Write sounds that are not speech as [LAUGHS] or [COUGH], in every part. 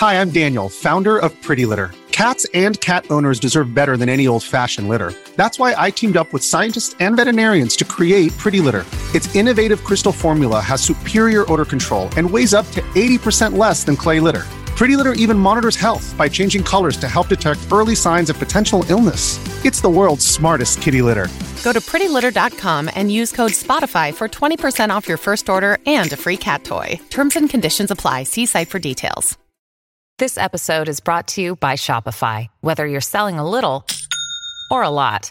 Hi, I'm Daniel, founder of Pretty Litter. Cats and cat owners deserve better than any old fashioned litter. That's why I teamed up with scientists and veterinarians to create Pretty Litter. Its innovative crystal formula has superior odor control and weighs up to 80% less than clay litter. Pretty Litter even monitors health by changing colors to help detect early signs of potential illness. It's the world's smartest kitty litter. Go to prettylitter.com and use code SPOTIFY for 20% off your first order and a free cat toy. Terms and conditions apply. See site for details. This episode is brought to you by Shopify. Whether you're selling a little or a lot,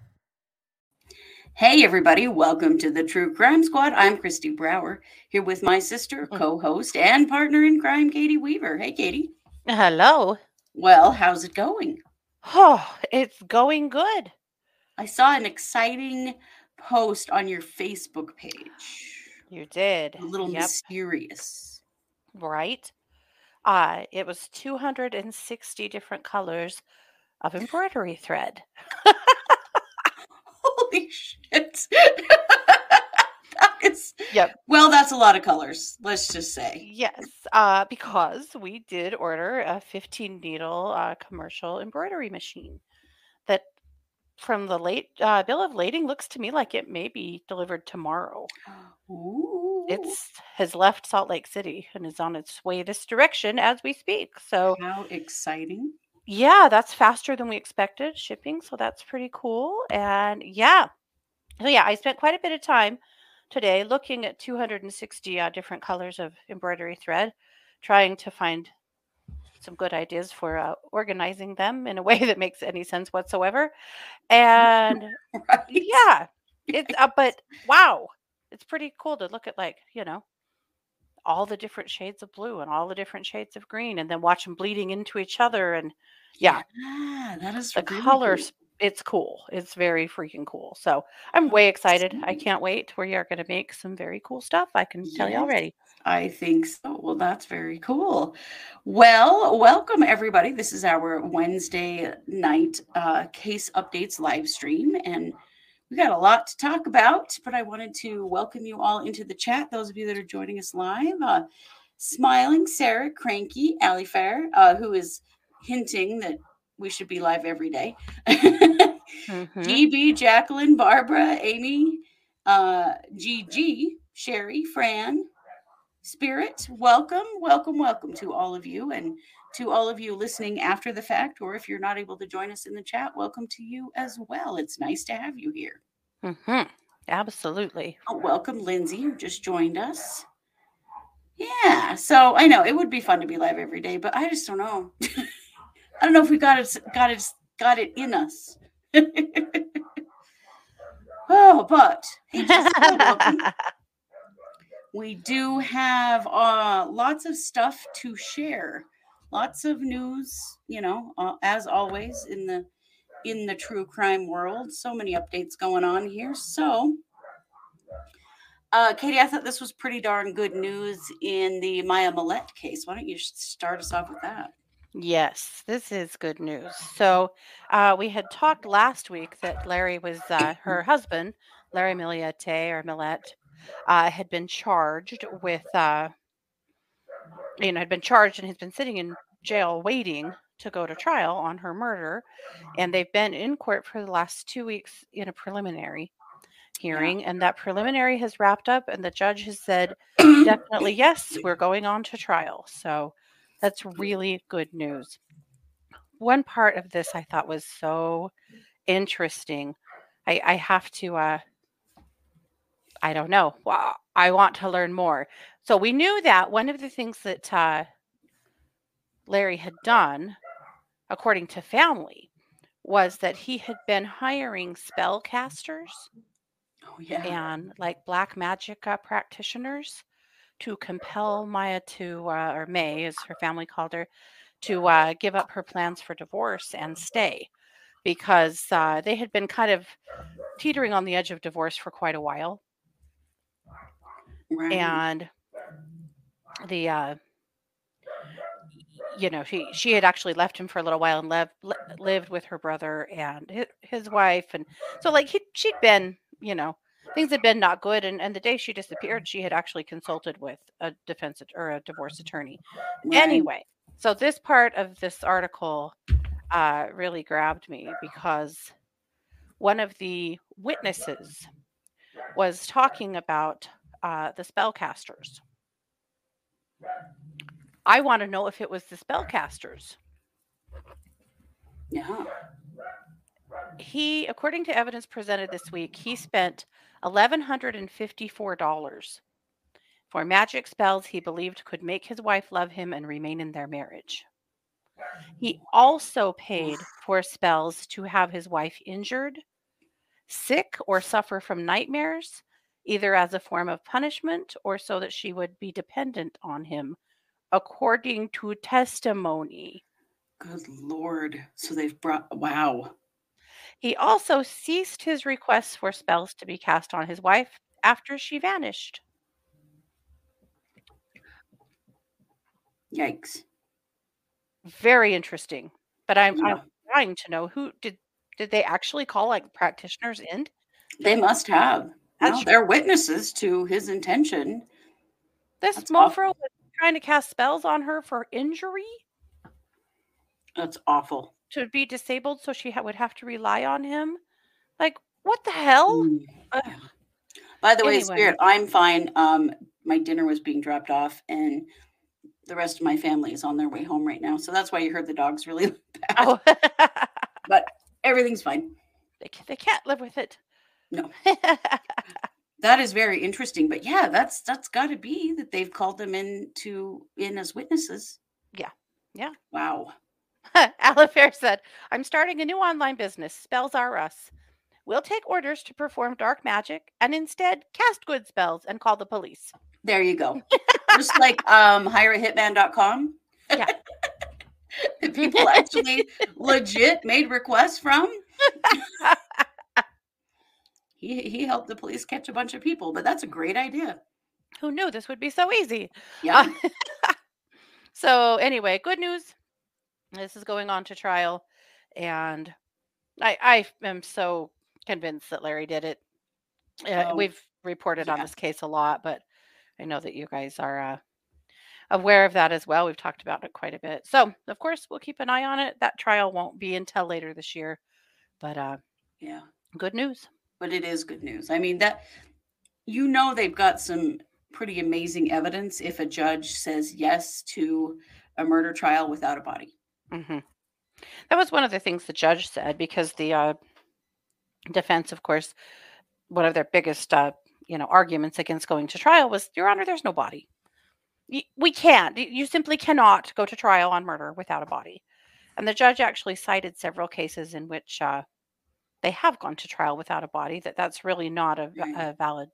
Hey, everybody, welcome to the True Crime Squad. I'm Christy Brower, here with my sister, Mm. co host, and partner in crime, Katie Weaver. Hey, Katie. Hello. Well, how's it going? Oh, it's going good. I saw an exciting post on your Facebook page. You did. A little Yep. mysterious. Right. Uh, it was 260 different colors of embroidery thread. [LAUGHS] Holy shit. [LAUGHS] that is, Yep. well, that's a lot of colors, let's just say. Yes, uh, because we did order a 15 needle uh, commercial embroidery machine that from the late uh, bill of lading looks to me like it may be delivered tomorrow. Ooh. It's has left Salt Lake City and is on its way this direction as we speak. So how exciting. Yeah, that's faster than we expected shipping, so that's pretty cool. And yeah, so yeah, I spent quite a bit of time today looking at 260 uh, different colors of embroidery thread, trying to find some good ideas for uh, organizing them in a [LAUGHS] way that makes any sense whatsoever. [LAUGHS] And Right? yeah, it's uh, but [LAUGHS] wow, it's pretty cool to look at like you know all the different shades of blue and all the different shades of green, and then watch them bleeding into each other. And yeah, Yeah, that is the really colors it's cool it's very freaking cool so i'm way excited i can't wait we are going to make some very cool stuff i can tell you already I think so. Well, that's very cool. Well, welcome everybody. This is our Wednesday night uh, case updates live stream, and we got a lot to talk about. But I wanted to welcome you all into the chat. Those of you that are joining us live, uh, smiling Sarah, cranky Ali Fair, uh, who is hinting that we should be live every day. [LAUGHS] Mhm. GB, Jacqueline, Barbara, Amy, uh, GG, Sherry, Fran, Spirit, welcome, welcome, welcome to all of you and to all of you listening after the fact, or if you're not able to join us in the chat, welcome to you as well. It's nice to have you here. Mhm. absolutely Oh, welcome, Lindsay, who just joined us. Yeah, so I know it would be fun to be live every day, but I just don't know. [LAUGHS] I don't know if we got it, got it, got it in us. [LAUGHS] oh, but hey, Jessica, [LAUGHS] we do have uh, lots of stuff to share lots of news you know uh, as always in the in the true crime world so many updates going on here. So uh, katie i thought this was pretty darn good news in the maya millete case. Why don't you start us off with that? Yes this is good news. So uh, we had talked last week that larry was uh, her [CLEARS THROAT] husband larry Millete or millete uh, had been charged with uh, you know had been charged and has been sitting in jail waiting to go to trial on her murder and they've been in court for the last two weeks in a preliminary hearing and that preliminary has wrapped up and the judge has said definitely [CLEARS THROAT] yes we're going on to trial. So that's really good news. One part of this i thought was so interesting. I, I have to uh i don't know Well, i want to learn more so we knew that one of the things that uh, larry had done according to family, was that he had been hiring spellcasters Oh yeah. and like black magic uh, practitioners to compel Maya to, uh, or May, as her family called her, to uh, give up her plans for divorce and stay because uh, they had been kind of teetering on the edge of divorce for quite a while. Right. And the, uh, you know, she she had actually left him for a little while and lived lived with her brother and his, his wife, and so like he she'd been, you know, things had been not good. And and the day she disappeared, she had actually consulted with a defense or a divorce attorney. Right. Anyway, so this part of this article uh, really grabbed me because one of the witnesses was talking about uh, the spellcasters. I want to know if it was the spellcasters. Yeah. He, according to evidence presented this week, he spent $1,154 for magic spells he believed could make his wife love him and remain in their marriage. He also paid for spells to have his wife injured, sick, or suffer from nightmares, either as a form of punishment or so that she would be dependent on him, according to testimony. Good lord. So they've brought wow. He also ceased his requests for spells to be cast on his wife after she vanished. Yikes. Very interesting. But I'm, Yeah. I'm trying to know who did did they actually call like practitioners in? They must have. That's Well, they're witnesses to his intention. This That's mofo was trying to cast spells on her for injury That's awful. to be disabled, so she ha- would have to rely on him. Like, what the hell? Mm. By the way, Spirit, I'm fine. Um, my dinner was being dropped off, and the rest of my family is on their way home right now. So that's why you heard the dogs really [LAUGHS] bad. Oh, But everything's fine. they, they can't live with it. No. [LAUGHS] That is very interesting. But yeah, that's that's got to be that they've called them in to in as witnesses. Yeah. Yeah. Wow. [LAUGHS] Alifair said, I'm starting a new online business, Spells Are Us. We'll take orders to perform dark magic and instead cast good spells and call the police. There you go. [LAUGHS] Just like um hireahitman.com. Yeah. [LAUGHS] people actually legit made requests from. He he helped the police catch a bunch of people, but that's a great idea. Who knew this would be so easy? Yeah. [LAUGHS] so, anyway, good news. This is going on to trial. And I, I am so convinced that Larry did it. Uh, Oh, we've reported on this case a lot, but I know that you guys are uh, aware of that as well. We've talked about it quite a bit. So, of course, we'll keep an eye on it. That trial won't be until later this year, but uh, yeah. good news. But it is good news. I mean that you know they've got some pretty amazing evidence if a judge says yes to a murder trial without a body. hmm That was one of the things the judge said because the uh, defense, of course, one of their biggest, uh, you know, arguments against going to trial was, Your Honor, there's no body. We can't. You simply cannot go to trial on murder without a body. And the judge actually cited several cases in which uh, they have gone to trial without a body. That that's really not a, Right. a valid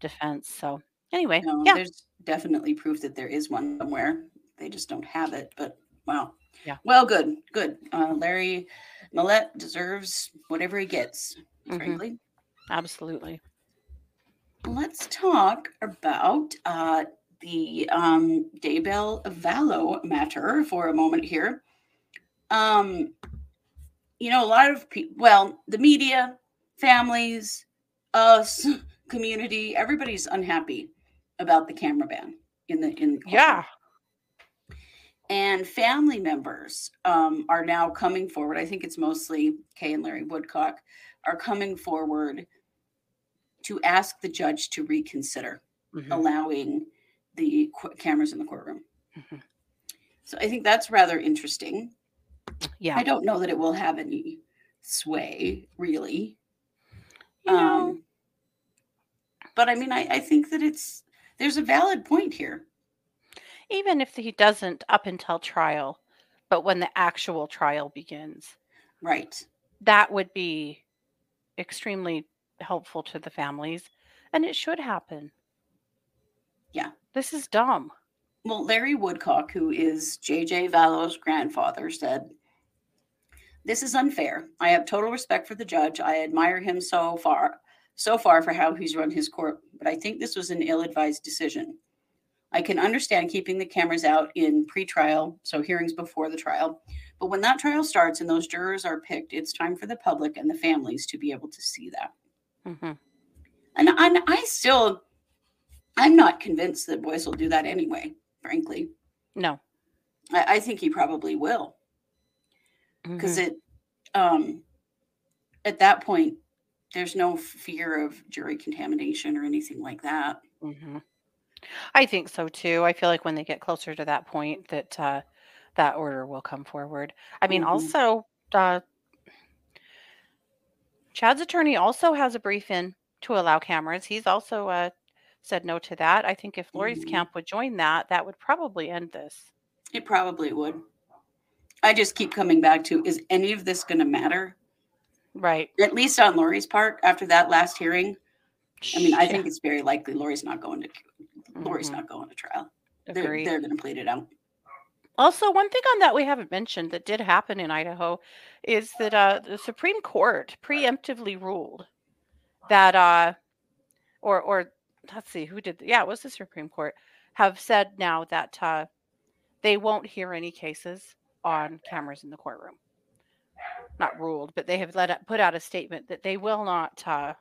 defense. So anyway, No, yeah, there's definitely proof that there is one somewhere. They just don't have it. But wow. Yeah. Well, good, good. Uh, Larry Millete deserves whatever he gets, Mhm. frankly. absolutely. Let's talk about uh, the um, Daybell Vallow matter for a moment here. Um, you know, a lot of people, well, the media, families, us, [LAUGHS] community, everybody's unhappy about the camera ban in the in the courtroom. Yeah. and family members um, are now coming forward. I think it's mostly Kay and Larry Woodcock are coming forward to ask the judge to reconsider Mhm. allowing the qu- cameras in the courtroom. Mhm. So I think that's rather interesting. Yeah. I don't know that it will have any sway, really. You know, Um, but I mean, I, I think that it's there's a valid point here. even if he doesn't up until trial but when the actual trial begins, Right. that would be extremely helpful to the families, and it should happen. Yeah. This is dumb. Well, Larry Woodcock, who is JJ Vallow's grandfather, said, This is unfair. I have total respect for the judge. I admire him so far, so far for how he's run his court, but I think this was an ill-advised decision. I can understand keeping the cameras out in pre-trial, so hearings before the trial. But when that trial starts and those jurors are picked, it's time for the public and the families to be able to see that. hmm And, and I still, I'm not convinced that Boyce will do that anyway, frankly. No. I, I think he probably will because Mhm. it, um, at that point, there's no fear of jury contamination or anything like that. hmm I think so too. I feel like when they get closer to that point, that uh, that order will come forward. I mean, Mhm. also, uh, Chad's attorney also has a brief in to allow cameras. He's also uh, said no to that. I think if Lori's Mhm. camp would join that, that would probably end this. It probably would. I just keep coming back to is any of this going to matter? Right. At least on Lori's part, after that last hearing. I mean, I think it's very likely Lori's not going to Lori's Mhm. not going to trial. They're, Agreed. they're going to plead it out. Also, one thing on that we haven't mentioned that did happen in Idaho is that uh, the Supreme Court preemptively ruled that, uh, or or let's see, who did? Yeah, it was the Supreme Court have said now that uh, they won't hear any cases on cameras in the courtroom. Not ruled, but they have let out, put out a statement that they will not uh,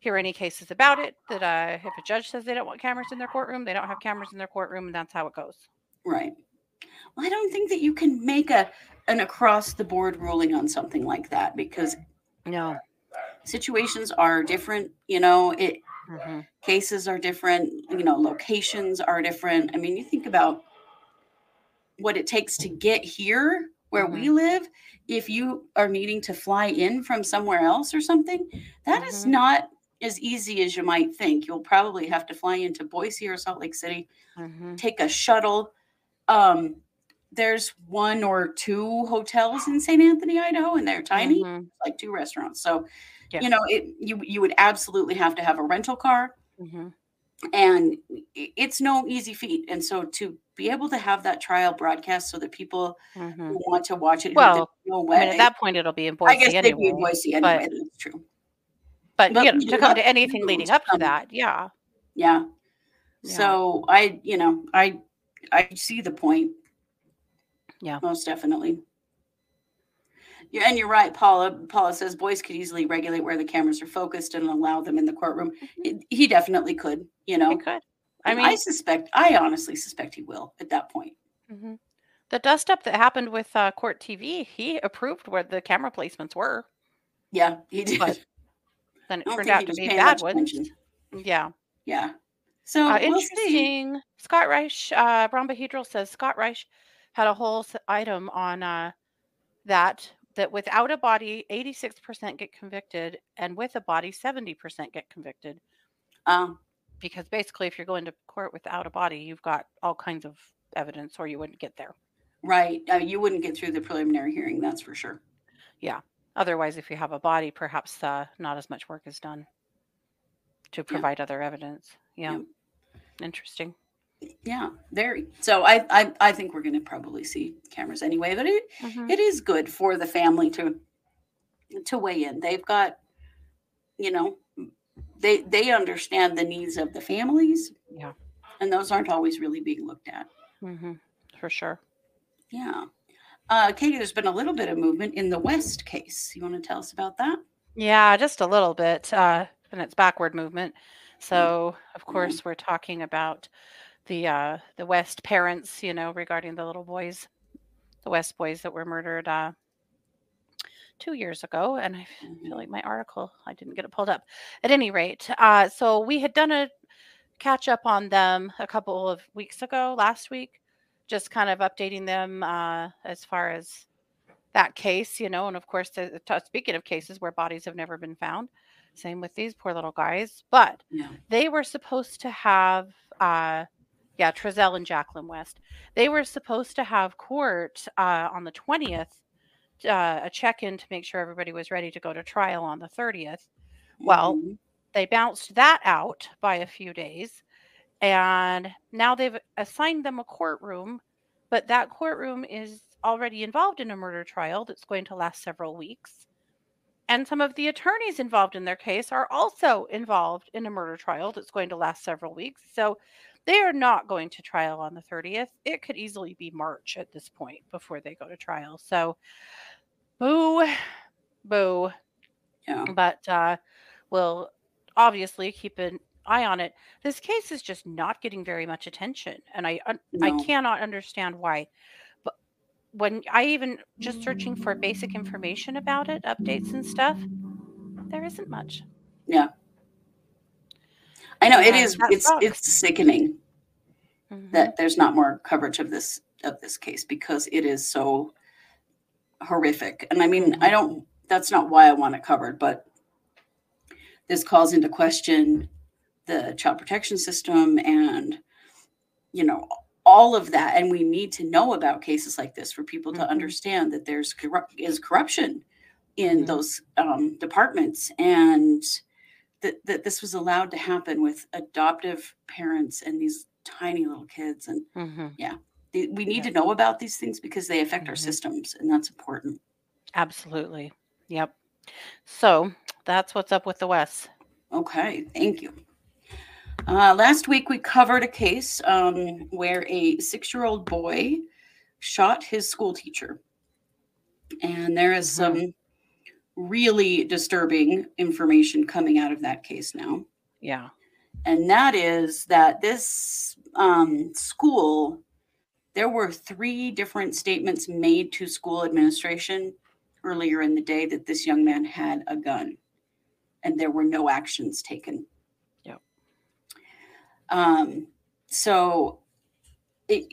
hear any cases about it. That uh, if a judge says they don't want cameras in their courtroom, they don't have cameras in their courtroom, and that's how it goes. Right. Well, I don't think that you can make a an across the board ruling on something like that because No. Situations are different, you know, it hmm cases are different, you know, locations are different. I mean, you think about what it takes to get here where we live. If you are needing to fly in from somewhere else or something, that is Mhm. not as easy as you might think. You'll probably have to fly into Boise or Salt Lake City hmm take a shuttle. Um, there's one or two hotels in St. Anthony, Idaho, and they're tiny, Mhm. like two restaurants. So, Yeah. you know, it you you would absolutely have to have a rental car, hmm and it's no easy feat. And so, to be able to have that trial broadcast so that people hmm who want to watch it, Well, no I mean, at that point, it'll be in I Boise guess they'd be in anyway. Boise anyway. but- That's true. But, but you know, to come to anything leading up to that, yeah. Yeah. Yeah. So I, you know, I I see the point. Yeah. Most definitely. Yeah, and you're right, Paula. Paula says Boyce could easily regulate where the cameras are focused and allow them in the courtroom. He- He definitely could, you know. It could. I mean, I suspect, I honestly suspect he will at that point. mhm. the dust up that happened with uh, Court TV, he approved where the camera placements were. Yeah, he did. But Then it turned out to be bad ones. Yeah. Yeah. So Uh, we'll see. interesting. Scott Reisch, uh, Brombahedral says Scott Reisch had a whole item on uh, that that without a body, 86% get convicted, and with a body, 70% get convicted. Uh, Because basically, if you're going to court without a body, you've got all kinds of evidence, or you wouldn't get there. right. Uh, you wouldn't get through the preliminary hearing, that's for sure. Yeah. Otherwise, if you have a body, perhaps uh, not as much work is done to provide other evidence. Yeah. Yep. Interesting. Yeah, very. So I, I, I think we're going to probably see cameras anyway, but it, Mhm. it is good for the family to to weigh in. They've got, you know, they they understand the needs of the families. Yeah. and those aren't always really being looked at. hmm For sure. Yeah. Uh, Katie, there's been a little bit of movement in the West case. You want to tell us about that? Yeah, just a little bit. Uh, and it's backward movement. Mm. So, of course, we're talking about the uh, the West parents, you know, regarding the little boys, the West boys that were murdered uh, two years ago. And I feel like my article, I didn't get it pulled up. At any rate, uh, so we had done a catch up on them a couple of weeks ago, last week, just kind of updating them uh, as far as that case, you know, and of course, the, speaking of cases where bodies have never been found, same with these poor little guys. But Yeah. they were supposed to have uh, Yeah, Trezell and Jacqueline West. They were supposed to have court uh, on the 20th, uh, a check in to make sure everybody was ready to go to trial on the 30th. Well, Mhm. they bounced that out by a few days. And now they've assigned them a courtroom, but that courtroom is already involved in a murder trial that's going to last several weeks. And some of the attorneys involved in their case are also involved in a murder trial that's going to last several weeks. So they are not going to trial on the 30th. It could easily be March at this point before they go to trial. So boo, boo. yeah. But uh, we'll obviously keep an eye on it. This case is just not getting very much attention. And I, un- I cannot understand why. But when I even just searching for basic information about it, updates and stuff, there isn't much. Yeah. I know it Yeah, is that it's sucks. it's sickening Mhm. that there's not more coverage of this of this case because it is so horrific. And I mean, I don't that's not why I want it covered, but this calls into question the child protection system and you know all of that and we need to know about cases like this for people to Mhm. understand that there's corrupt is corruption in Mhm. those um, departments and that, that this was allowed to happen with adoptive parents and these tiny little kids and Mhm. the, we need Yeah. to know about these things because they affect our Mhm. systems and that's important Absolutely. Yep. So that's what's up with the West. okay thank you uh, last week we covered a case um, where a six-year-old boy shot his school teacher and there is Mhm. some really disturbing information coming out of that case now. Yeah. and that is that this um, school there were three different statements made to school administration earlier in the day that this young man had a gun and there were no actions taken. Yep. um, so it,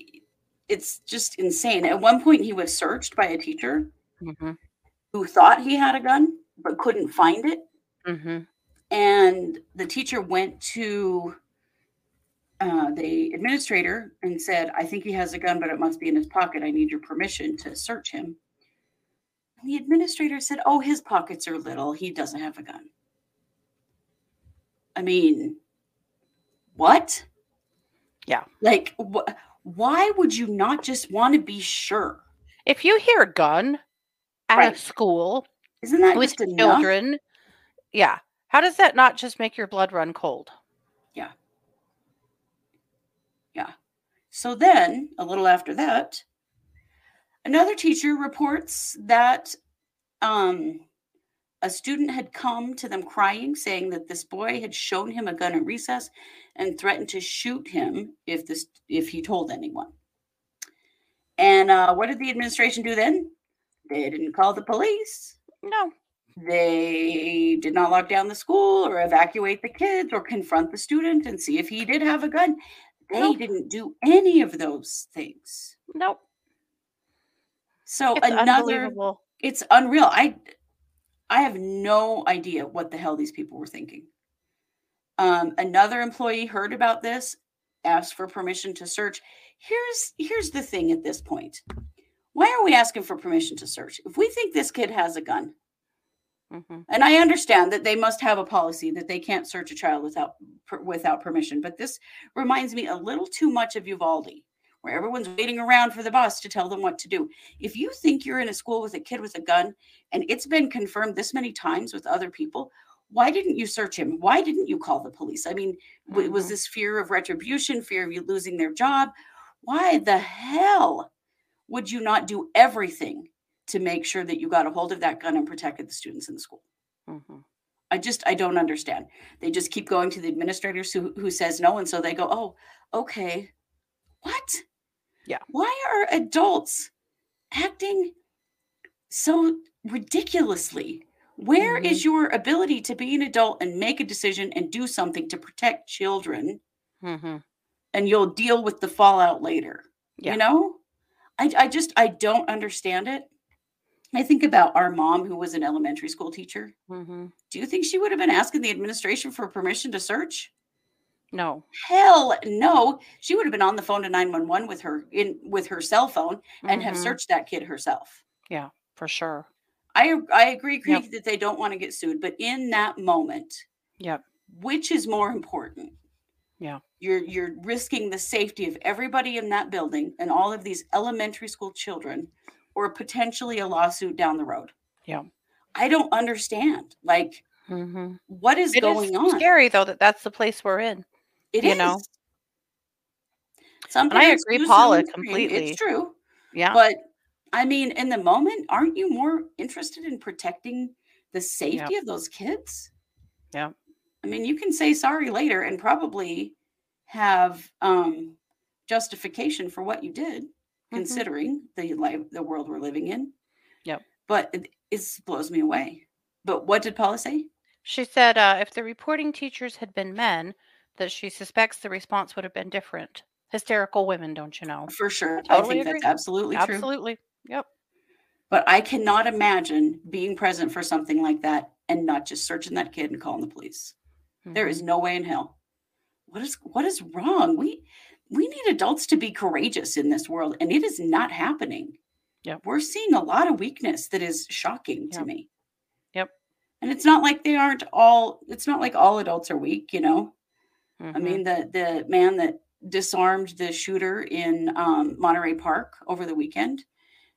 it's just insane. At one point he was searched by a teacher. Hmm who thought he had a gun but couldn't find it hmm and the teacher went to uh, the administrator and said, I think he has a gun, but it must be in his pocket. I need your permission to search him. And the administrator said, Oh, his pockets are little. He doesn't have a gun. I mean, what? Yeah. Like, wh- why would you not just want to be sure? If you hear a gun at Right. a school Isn't that with just enough? children, yeah. How does that not just make your blood run cold? Yeah. Yeah. So then, a little after that, another teacher reports that um, a student had come to them crying, saying that this boy had shown him a gun at recess and threatened to shoot him if this if he told anyone. And uh, what did the administration do then? They didn't call the police. No. They did not lock down the school or evacuate the kids or confront the student and see if he did have a gun. They Nope. didn't do any of those things. Nope. So It's another it's unreal. I I have no idea what the hell these people were thinking. Um, another employee heard about this, asked for permission to search. Here's here's the thing at this point. Why are we asking for permission to search? If we think this kid has a gun, hmm and I understand that they must have a policy that they can't search a child without per- without permission, but this reminds me a little too much of Uvalde, where everyone's waiting around for the boss to tell them what to do. If you think you're in a school with a kid with a gun and it's been confirmed this many times with other people, why didn't you search him? Why didn't you call the police? I mean, w- was this fear of retribution, fear of you losing their job? Why the hell would you not do everything to make sure that you got a hold of that gun and protected the students in the school? hmm I just I don't understand. They just keep going to the administrators who who says no, and so they go, oh, okay, what? Yeah. Why are adults acting so ridiculously? Where is your ability to be an adult and make a decision and do something to protect children, hmm and you'll deal with the fallout later? Yeah. You know, I I just I don't understand it. I think about our mom who was an elementary school teacher. hmm Do you think she would have been asking the administration for permission to search? No. Hell no. She would have been on the phone to 911 with her in with her cell phone and have Mhm. searched that kid herself. Yeah, for sure. I I agree, Yep. That they don't want to get sued, but in that moment, Yep. which is more important? Yeah. You're you're risking the safety of everybody in that building and all of these elementary school children, or potentially a lawsuit down the road. Yeah. I don't understand. Like, Mm-hmm. what is It going is on? scary though that that's the place we're in. It you is. know? And I agree, Paula, zoom and scream. completely. It's true. Yeah. But I mean, in the moment, aren't you more interested in protecting the safety of those kids? Yeah. I mean, you can say sorry later and probably have um, justification for what you did, Mhm. considering the life, the world we're living in. Yep. But it, it blows me away. But what did Paula say? She said uh, if the reporting teachers had been men, that she suspects the response would have been different. Hysterical women, don't you know? For sure, I, totally think agree. that's absolutely true. Absolutely. Yep. But I cannot imagine being present for something like that and not just searching that kid and calling the police. There is no way in hell. What is what is wrong? We we need adults to be courageous in this world, and it is not happening. Yep. We're seeing a lot of weakness that is shocking to Yep. me. Yep. And it's not like they aren't all. It's not like all adults are weak. You know. I Mhm. mean, the the man that disarmed the shooter in um, Monterey Park over the weekend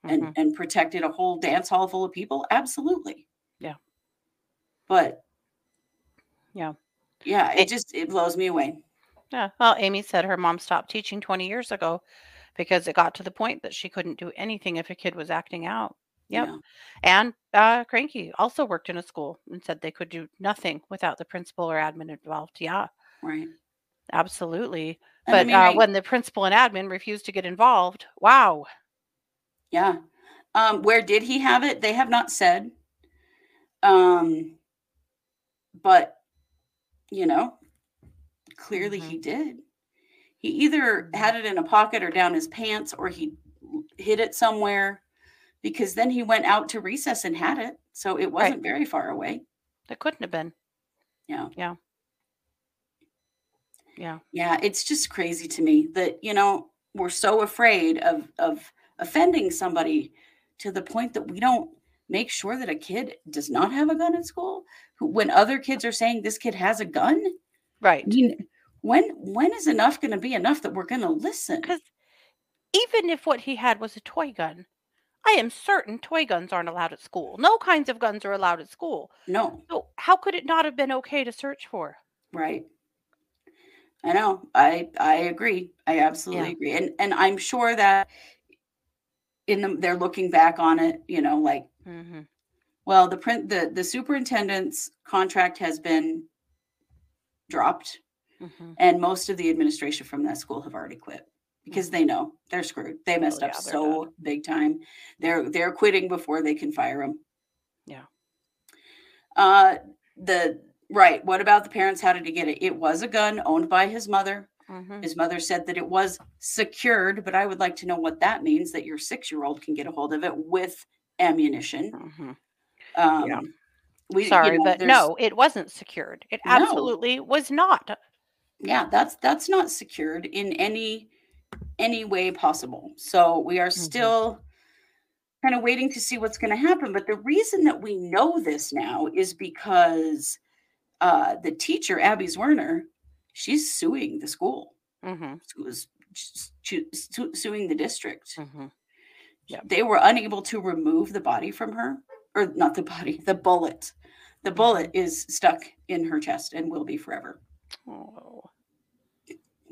and Mhm. and protected a whole dance hall full of people. Absolutely. Yeah. But Yeah. Yeah, It- just it blows me away. Yeah. Well, Amy said her mom stopped teaching 20 years ago because it got to the point that she couldn't do anything if a kid was acting out. Yep. Yeah. And uh, Cranky also worked in a school and said they could do nothing without the principal or admin involved. Yeah, Right. absolutely. And I But mean, uh, I- when the principal and admin refused to get involved, wow. Yeah. Um, where did he have it? They have not said. Um, but you know, clearly Mhm. he did. He either Mhm. had it in a pocket or down his pants, or he hid it somewhere, because then he went out to recess and had it, so it wasn't very far away. That couldn't have been. Yeah. Yeah. Yeah. Yeah, it's just crazy to me that you know we're so afraid of of offending somebody to the point that we don't make sure that a kid does not have a gun in school. When other kids are saying this kid has a gun, Right. I mean, when when is enough going to be enough that we're going to listen? Because even if what he had was a toy gun, I am certain toy guns aren't allowed at school. No kinds of guns are allowed at school. No, So how could it not have been okay to search for? right? I know. I I agree. I absolutely Yeah. agree, and and I'm sure that in the, they're looking back on it, you know, like Mm-hmm. Well, the print the the superintendent's contract has been dropped, Mm-hmm. and most of the administration from that school have already quit because they know they're screwed. They messed Oh, up yeah, they're so big time. They're they're quitting before they can fire them. Yeah. Uh, the right. What about the parents? How did he get it? It was a gun owned by his mother. Mm-hmm. His mother said that it was secured, but I would like to know what that means. That your six year old can get a hold of it with ammunition. Mm-hmm. Um, we, you Sorry, know, but no, it wasn't secured. It No. absolutely was not. yeah that's that's not secured in any any way possible so we are Mhm. still kind of waiting to see what's going to happen but the reason that we know this now is because uh the teacher abby zwerner she's suing the school Mm-hmm. was su- suing the district Mm-hmm. Yep. they were unable to remove the body from her or not the body the bullet the bullet is stuck in her chest and will be forever Oh,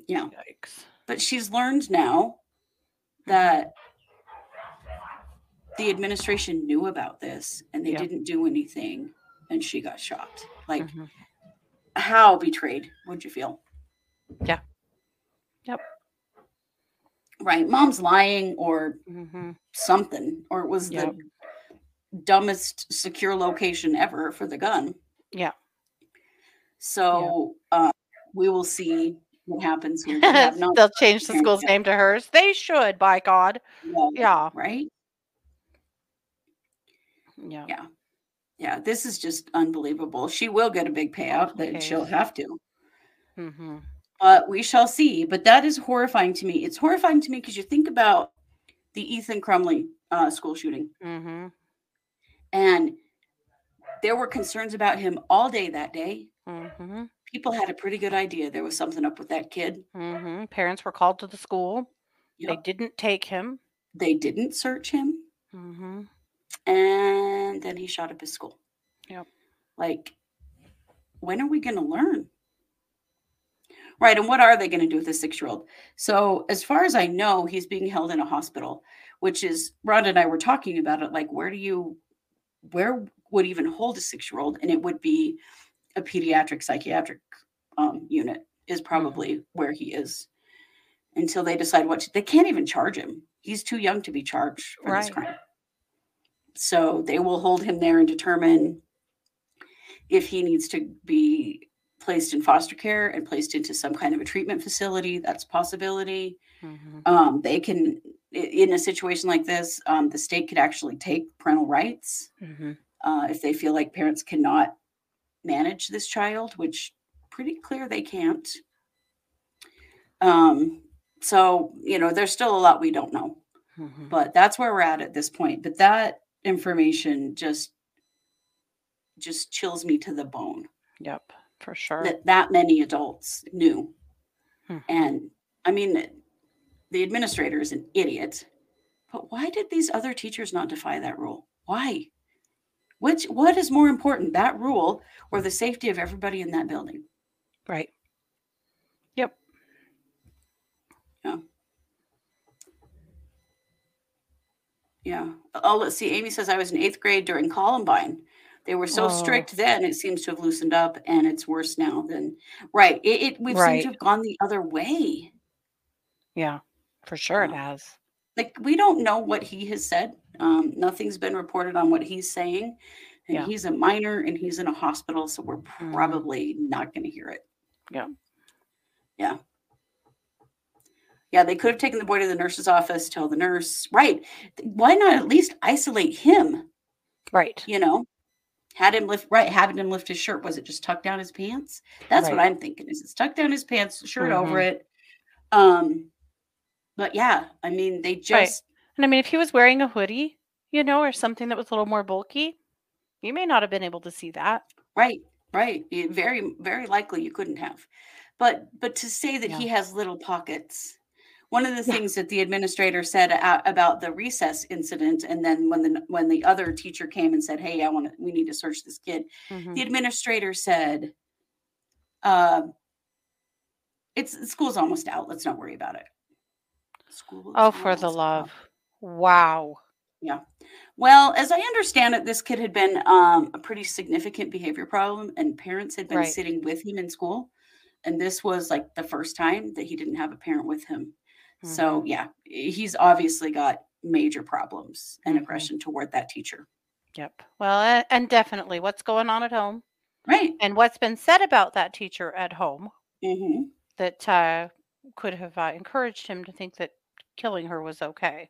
yeah yikes. but she's learned now that the administration knew about this and they Yeah. didn't do anything and she got shot like Mhm. How betrayed would you feel Yeah. Yep. right mom's lying or Mm-hmm. something or it was Yep. the dumbest secure location ever for the gun Yeah. so uh, we will see what happens here They have [LAUGHS] not- They'll change the [LAUGHS] school's yeah. name to hers. They should, by God. yeah, Yeah. right Yeah. Yeah. Yeah, this is just unbelievable. She will get a big payout, but she'll have to. Mm-hmm. But we shall see. But that is horrifying to me. It's horrifying to me because you think about the Ethan Crumbley uh, school shooting, Mm-hmm. and there were concerns about him all day that day. Mm-hmm. People had a pretty good idea there was something up with that kid. Mm-hmm. Parents were called to the school. They didn't take him. They didn't search him, Mm-hmm. And then he shot up his school. Yep. Like, when are we going to learn? Right. And what are they going to do with a six year old? So, as far as I know, he's being held in a hospital, which is Rhonda and I were talking about it. Like, where do you, where would even hold a six year old? And it would be a pediatric psychiatric um, unit, is probably where he is until they decide what to, they can't even charge him. He's too young to be charged for this crime. So, they will hold him there and determine if he needs to be placed in foster care and placed into some kind of a treatment facility that's a possibility Mm-hmm. um, they can in a situation like this um, the state could actually take parental rights Mm-hmm. uh, if they feel like parents cannot manage this child which pretty clear they can't um, so you know there's still a lot we don't know Mm-hmm. but that's where we're at at this point but that information just just chills me to the bone Yep, for sure. that that many adults knew. Hmm. And I mean, the administrator is an idiot. But why did these other teachers not defy that rule? Why? Which what is more important, that rule or the safety of everybody in that building? Right. Yep. Yeah. Oh, let's see. Amy says I was in eighth grade during Columbine. They were so Oh. strict then. It seems to have loosened up, and it's worse now than right. It, it we've seemed to have gone the other way. Yeah, for sure it has. like we don't know what he has said. Um, nothing's been reported on what he's saying, and Yeah. he's a minor and he's in a hospital, so we're Mhm. probably not going to hear it. Yeah. yeah, yeah. They could have taken the boy to the nurse's office, tell the nurse, right? Why not at least isolate him? Right. You know, had him lift right, having him lift his shirt. Was it just tucked down his pants? That's what I'm thinking. Is it's tucked down his pants, shirt over Mhm. it. Um, but yeah, I mean, they just. right. And I mean, if he was wearing a hoodie, you know, or something that was a little more bulky, you may not have been able to see that. Right, right. It- very, very likely you couldn't have. But but to say that he has little pockets. One of the Yeah. things that the administrator said about the recess incident, and then when the when the other teacher came and said, "Hey, I want to, we need to search this kid," Mhm. the administrator said, uh, "It's school's almost out. Let's not worry about it." School. Oh, for the almost out. love. Wow. Yeah. Well, as I understand it, this kid had been um, a pretty significant behavior problem, and parents had been Right. sitting with him in school. And this was like the first time that he didn't have a parent with him. So, Mhm. yeah, he's obviously got major problems and Mhm. aggression toward that teacher. Yep. Well, and definitely what's going on at home Right. and what's been said about that teacher at home hmm that uh, could have uh, encouraged him to think that killing her was okay.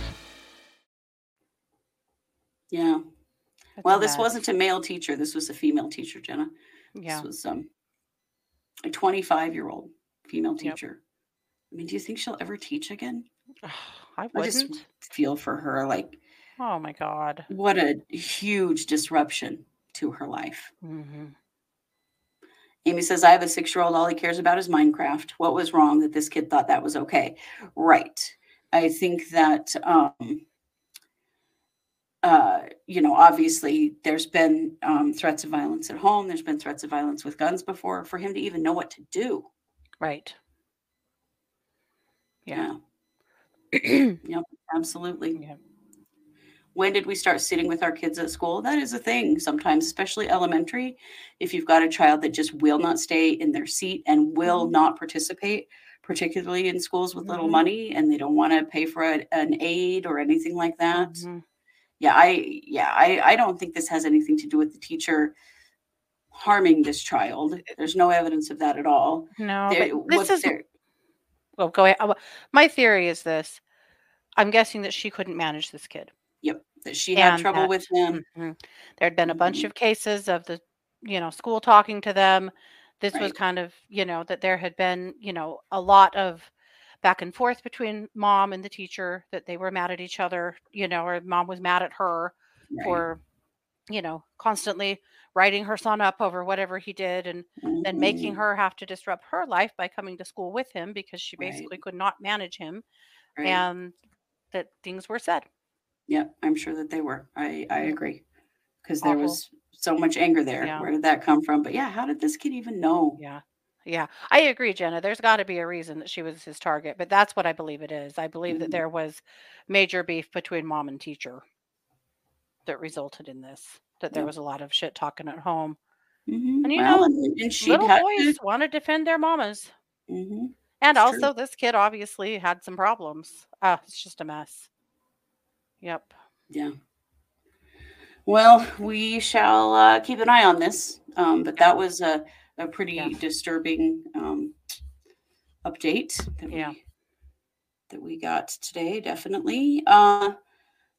Yeah. That's Well, this mess. wasn't a male teacher. This was a female teacher, Jenna. Yeah. This was um, a 25 year old female Yep. teacher. I mean, do you think she'll ever teach again? [SIGHS] I I just wouldn't. feel for her. Like, Oh my God. what a huge disruption to her life. hmm Amy says, I have a six year old. All he cares about is Minecraft. What was wrong that this kid thought that was okay? Right. I think that, um, uh, you know, obviously there's been um, threats of violence at home. There's been threats of violence with guns before. For him to even know what to do, Right. Yeah. yeah, [CLEARS THROAT] yep, absolutely. Yeah. When did we start sitting with our kids at school? That is a thing sometimes, especially elementary. If you've got a child that just will not stay in their seat and will Mhm. not participate, particularly in schools with little Mhm. money and they don't want to pay for a, an aid or anything like that. Mhm. Yeah, I yeah, I, I don't think this has anything to do with the teacher harming this child. There's no evidence of that at all. No, There- this is there- well. Go ahead. Uh, My theory is this: I'm guessing that she couldn't manage this kid. Yep, that she had And trouble that- with him. Mhm. There had been a bunch Mhm. of cases of the, you know, school talking to them. This was kind of, you know, that there had been, you know, a lot of back and forth between mom and the teacher that they were mad at each other, you know, or mom was mad at her Right. for, you know, constantly writing her son up over whatever he did and then making Mhm. her have to disrupt her life by coming to school with him because she Right. basically could not manage him Right. and that things were said. Yeah, I'm sure that they were. I I agree because there was so much anger there. Yeah. Where did that come from? But yeah, how did this kid even know? Yeah. Yeah. I agree, Jenna. There's got to be a reason that she was his target, but that's what I believe it is. I believe that Mhm. there was major beef between mom and teacher that resulted in this, that there was a lot of shit talking at home. Mhm. And you Well, know, and, Little boys to. want to defend their mamas. Mhm. And It's true. also, this kid obviously had some problems. Uh, it's just a mess. Yep. Yeah. Well, we shall uh, keep an eye on this. Um, but that was a, a pretty Yeah. disturbing um, update that Yeah. we that we got today. Definitely. Uh,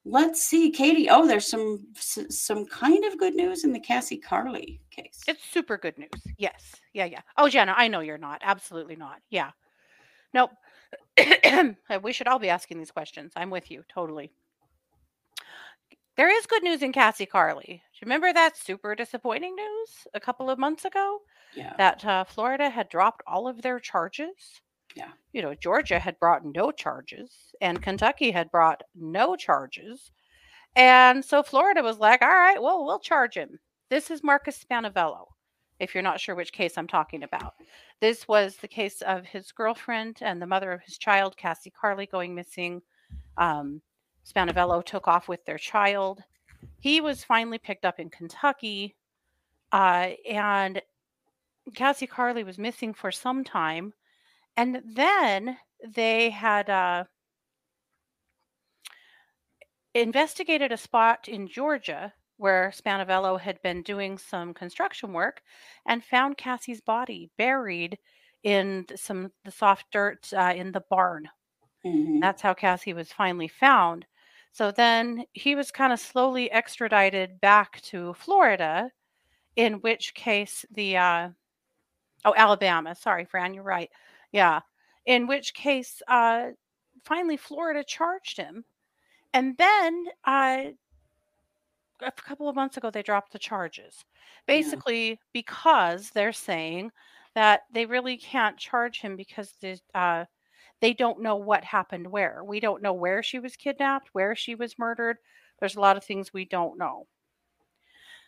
let's see, Katie. Oh, there's some some kind of good news in the Cassi Carli case. It's super good news. Yes. Yeah. Yeah. Oh, Jenna, I know you're not. Absolutely not. Yeah. Nope. [CLEARS THROAT] Uh, we should all be asking these questions. I'm with you totally. There is good news in Cassi Carli. Remember that super disappointing news a couple of months ago yeah. that uh, Florida had dropped all of their charges? Yeah. You know, Georgia had brought no charges and Kentucky had brought no charges. And so Florida was like, all right, well, we'll charge him. This is Marcus Spanevello, if you're not sure which case I'm talking about. This was the case of his girlfriend and the mother of his child, Cassi Carli, going missing. Um, Spanevello took off with their child. He was finally picked up in Kentucky. Uh, and Cassi Carli was missing for some time. And then they had uh, investigated a spot in Georgia where Spanevello had been doing some construction work and found Cassi's body buried in some the soft dirt uh, in the barn. Mhm. That's how Cassi was finally found. So then he was kind of slowly extradited back to Florida, in which case the uh, oh Alabama, sorry, Fran, you're right. Yeah, in which case uh, finally Florida charged him, and then uh, a couple of months ago they dropped the charges, basically because they're saying that they really can't charge him because the uh, they don't know what happened where. We don't know where she was kidnapped, where she was murdered. There's a lot of things we don't know.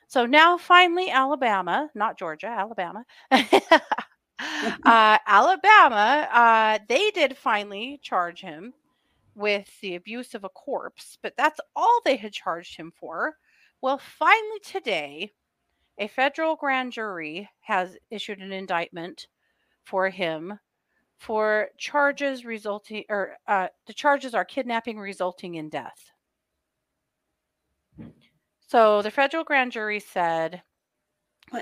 So now, finally, Alabama, not Georgia, Alabama, [LAUGHS] [LAUGHS] uh, Alabama, uh, they did finally charge him with the abuse of a corpse, but that's all they had charged him for. Well, finally, today, a federal grand jury has issued an indictment for him for charges resulting or uh, the charges are kidnapping resulting in death. So the federal grand jury said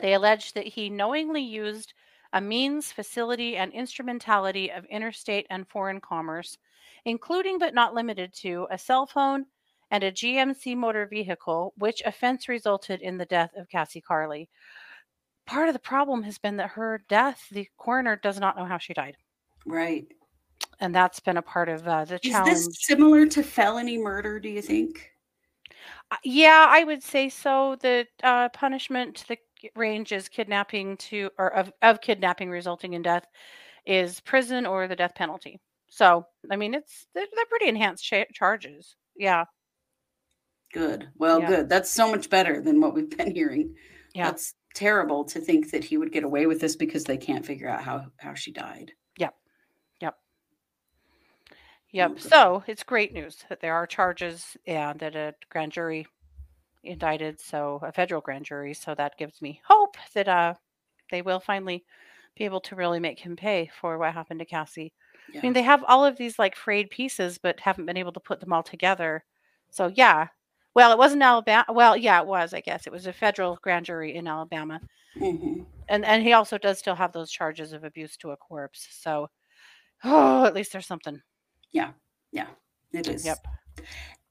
they alleged that he knowingly used a means, facility, and instrumentality of interstate and foreign commerce, including but not limited to a cell phone and a GMC motor vehicle, which offense resulted in the death of Cassi Carli. Part of the problem has been that her death, the coroner does not know how she died Right. and that's been a part of uh, the Is challenge. this similar to felony murder? Do you think? Uh, yeah, I would say so. The uh, punishment, the range is kidnapping to or of, of kidnapping resulting in death is prison or the death penalty. So, I mean, it's they're, they're pretty enhanced cha- charges. Yeah. Good. Well, Yeah. good. That's so much better than what we've been hearing. Yeah. That's terrible to think that he would get away with this because they can't figure out how how she died. Yep. Okay. So it's great news that there are charges and that a grand jury indicted, so a federal grand jury. So that gives me hope that uh they will finally be able to really make him pay for what happened to Cassi. I mean, they have all of these like frayed pieces, but haven't been able to put them all together. So yeah. Well, it wasn't Alabama. Well, yeah, it was. I guess it was a federal grand jury in Alabama, Mhm. and and he also does still have those charges of abuse to a corpse. So, oh, [SIGHS] at least there's something. Yeah, yeah, it is. Yep.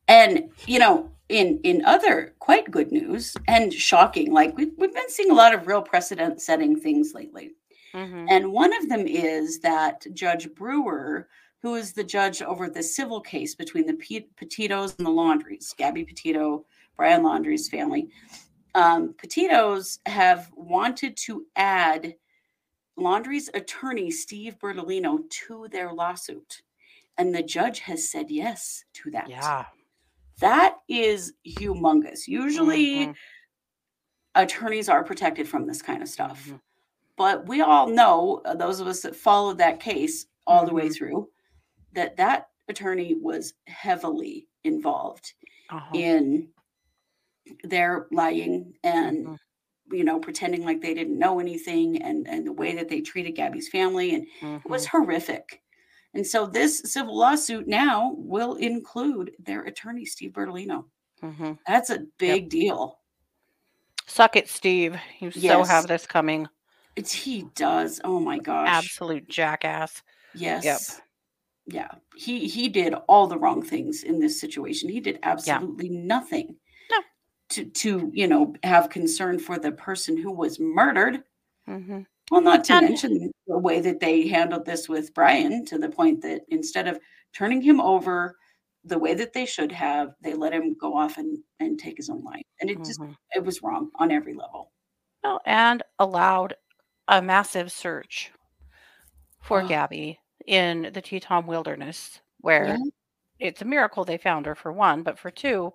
And you know, in in other quite good news and shocking, like we've, we've been seeing a lot of real precedent setting things lately. hmm And one of them is that Judge Brewer, who is the judge over the civil case between the Pe- Petitos and the Laundries, Gabby Petito, Brian Laundrie's family, um, Petitos have wanted to add Laundrie's attorney, Steve Bertolino, to their lawsuit. And the judge has said yes to that. Yeah. That is humongous. Usually, Mhm. attorneys are protected from this kind of stuff. Mhm. But we all know, uh, those of us that followed that case all the way Mhm. through, that that attorney was heavily involved Uh-huh. in their lying and Mhm. you know pretending like they didn't know anything and and the way that they treated Gabby's family and it was Mhm. horrific. And so this civil lawsuit now will include their attorney Steve Bertolino. Mhm. That's a big deal. Suck it, Steve. You so have this coming. It's he does. Oh my gosh. Absolute jackass. Yes. Yep. Yeah. He he did all the wrong things in this situation. He did absolutely nothing. No. To to, you know, have concern for the person who was murdered. hmm Well, not to And- mention the way that they handled this with Brian to the point that instead of turning him over the way that they should have, they let him go off and, and take his own life. And it just Mhm. it was wrong on every level. Well, and allowed a massive search for Oh. Gabby in the Teton Wilderness, where Yeah. it's a miracle they found her for one, but for two,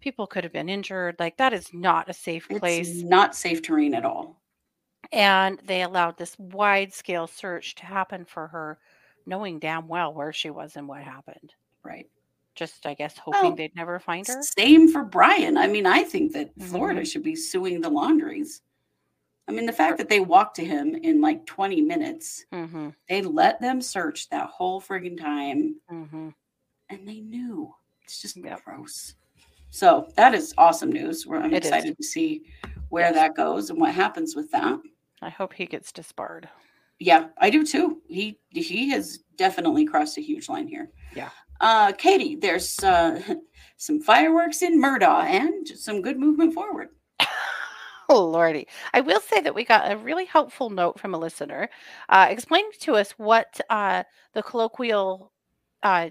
people could have been injured. Like that is not a safe It's place. not safe terrain at all. And they allowed this wide scale search to happen for her, knowing damn well where she was and what happened. Right. Just, I guess, hoping Well, they'd never find her. Same for Brian. I mean, I think that Mm-hmm. Florida should be suing the laundries. I mean, the fact that they walked to him in like 20 minutes, hmm they let them search that whole friggin' time hmm and they knew. It's just Yep. gross. So that is awesome news. We're, I'm It is. excited to see where Yes. that goes and what happens with that. I hope he gets disbarred. Yeah, I do too. He he has definitely crossed a huge line here. Yeah. Uh, Katie, there's uh, [LAUGHS] some fireworks in Murdaugh and some good movement forward. [LAUGHS] Oh, Lordy. I will say that we got a really helpful note from a listener uh, explaining to us what uh, the colloquial uh,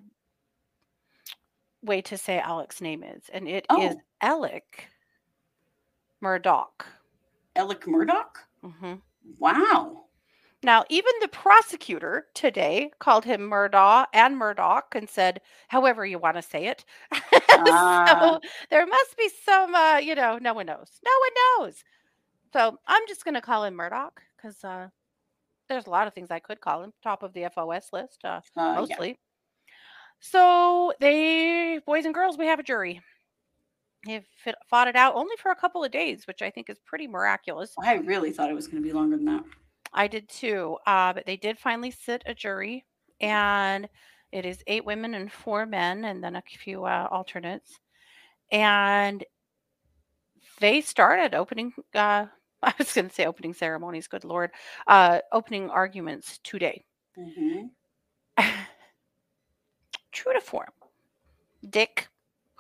way to say Alec's name is. And it is Oh. Alec Murdoch. Alec Murdoch? Hmm Wow. Now, even the prosecutor today called him Murdaugh and Murdoch and said, however you want to say it. [LAUGHS] Ah. so there must be some, uh, you know, no one knows. No one knows. So I'm just going to call him Murdoch because uh, there's a lot of things I could call him. Top of the FOS list, uh, Uh, yeah. mostly. So they, boys and girls, we have a jury. They've fought it out only for a couple of days, which I think is pretty miraculous. I really thought it was going to be longer than that. I did too. Uh, but they did finally sit a jury, and it is eight women and four men, and then a few uh, alternates. And they started opening. Uh, [LAUGHS] I was going to say opening ceremonies. Good lord, uh, opening arguments today. Mhm. [SIGHS] True to form, Dick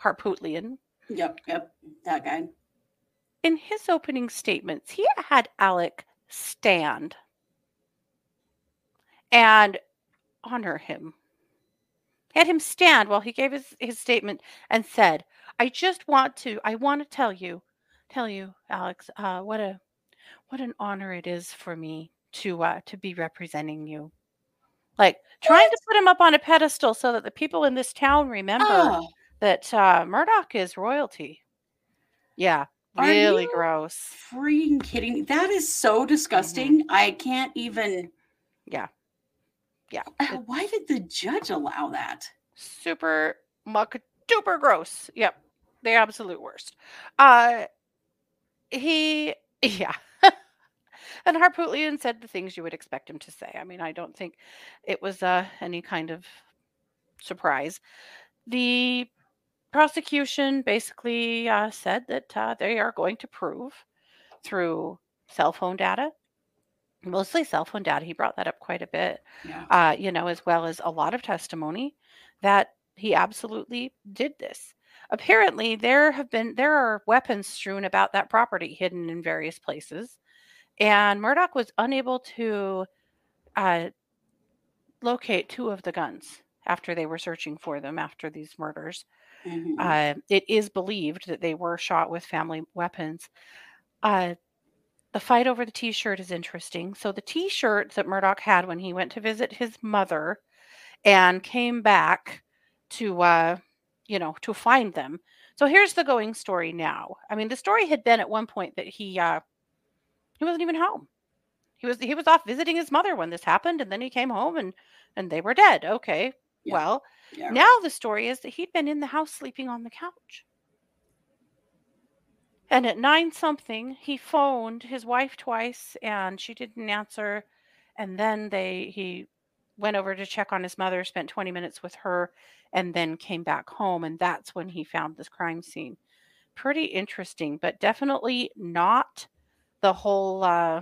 Harpootlian, Yep, yep, that guy. in his opening statements, he had Alec stand and honor him. He had him stand while he gave his, his statement and said, I just want to, I want to tell you, tell you, Alex, uh, what a what an honor it is for me to uh to be representing you. Like trying to put him up on a pedestal so that the people in this town remember Oh, that uh Murdoch is royalty. Yeah, Are really gross. freaking kidding me. That is so disgusting. I can't even. Yeah. Yeah. Uh, Why did the judge allow that? super muck duper gross. Yep. The absolute worst. Uh he [LAUGHS] yeah. and Harpootlian said the things you would expect him to say. I mean, I don't think it was uh any kind of surprise. The prosecution basically uh, said that uh, they are going to prove through cell phone data, mostly cell phone data. He brought that up quite a bit Yeah. uh, you know, as well as a lot of testimony that he absolutely did this. Apparently, there have been there are weapons strewn about that property, hidden in various places, and Murdoch was unable to uh, locate two of the guns after they were searching for them after these murders. Mhm. Uh, it is believed that they were shot with family weapons. Uh, the fight over the T-shirt is interesting. So the T-shirt that Murdoch had when he went to visit his mother and came back to, uh, you know, to find them. So here's the going story now. I mean, the story had been at one point that he uh, he wasn't even home. He was he was off visiting his mother when this happened, and then he came home and and they were dead. Okay, Yeah. well, Yeah. now the story is that he'd been in the house sleeping on the couch. And at nine something, he phoned his wife twice and she didn't answer. And then they he went over to check on his mother, spent 20 minutes with her, and then came back home. And that's when he found this crime scene. Pretty interesting, but definitely not the whole uh,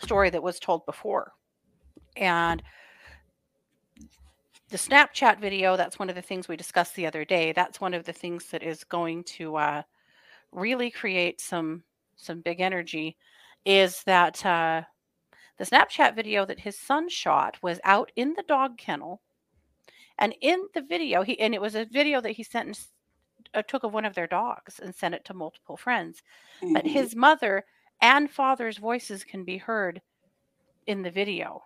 story that was told before. And the Snapchat video, that's one of the things we discussed the other day. That's one of the things that is going to uh, really create some some big energy. Is that uh, the Snapchat video that his son shot was out in the dog kennel, and in the video, he and it was a video that he sent and uh, took of one of their dogs and sent it to multiple friends. But Mhm. his mother and father's voices can be heard in the video.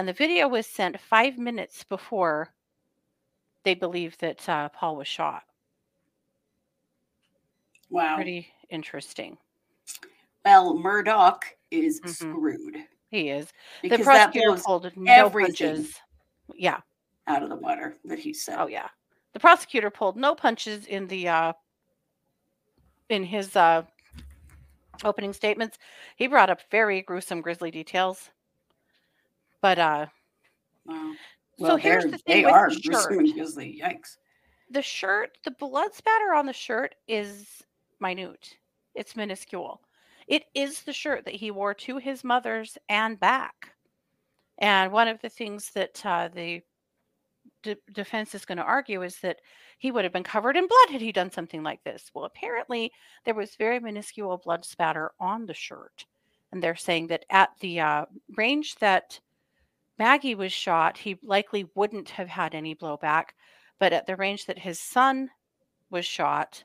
And the video was sent five minutes before they believe that uh, Paul was shot. wow. Pretty interesting. Well, Murdoch is Mhm. screwed He is. The because that prosecutor pulled no punches. Yeah. out of the water that he said. Oh yeah. The prosecutor pulled no punches in the uh in his uh opening statements. He brought up very gruesome grisly details. But uh Wow. so Well, here's they're- the they thing with are the shirt. Yikes. the shirt, the blood spatter on the shirt is minute. It's minuscule. It is the shirt that he wore to his mother's and back. And one of the things that uh, the de- defense is going to argue is that he would have been covered in blood had he done something like this. Well, apparently there was very minuscule blood spatter on the shirt. And they're saying that at the uh, range that Maggie was shot, he likely wouldn't have had any blowback but at the range that his son was shot,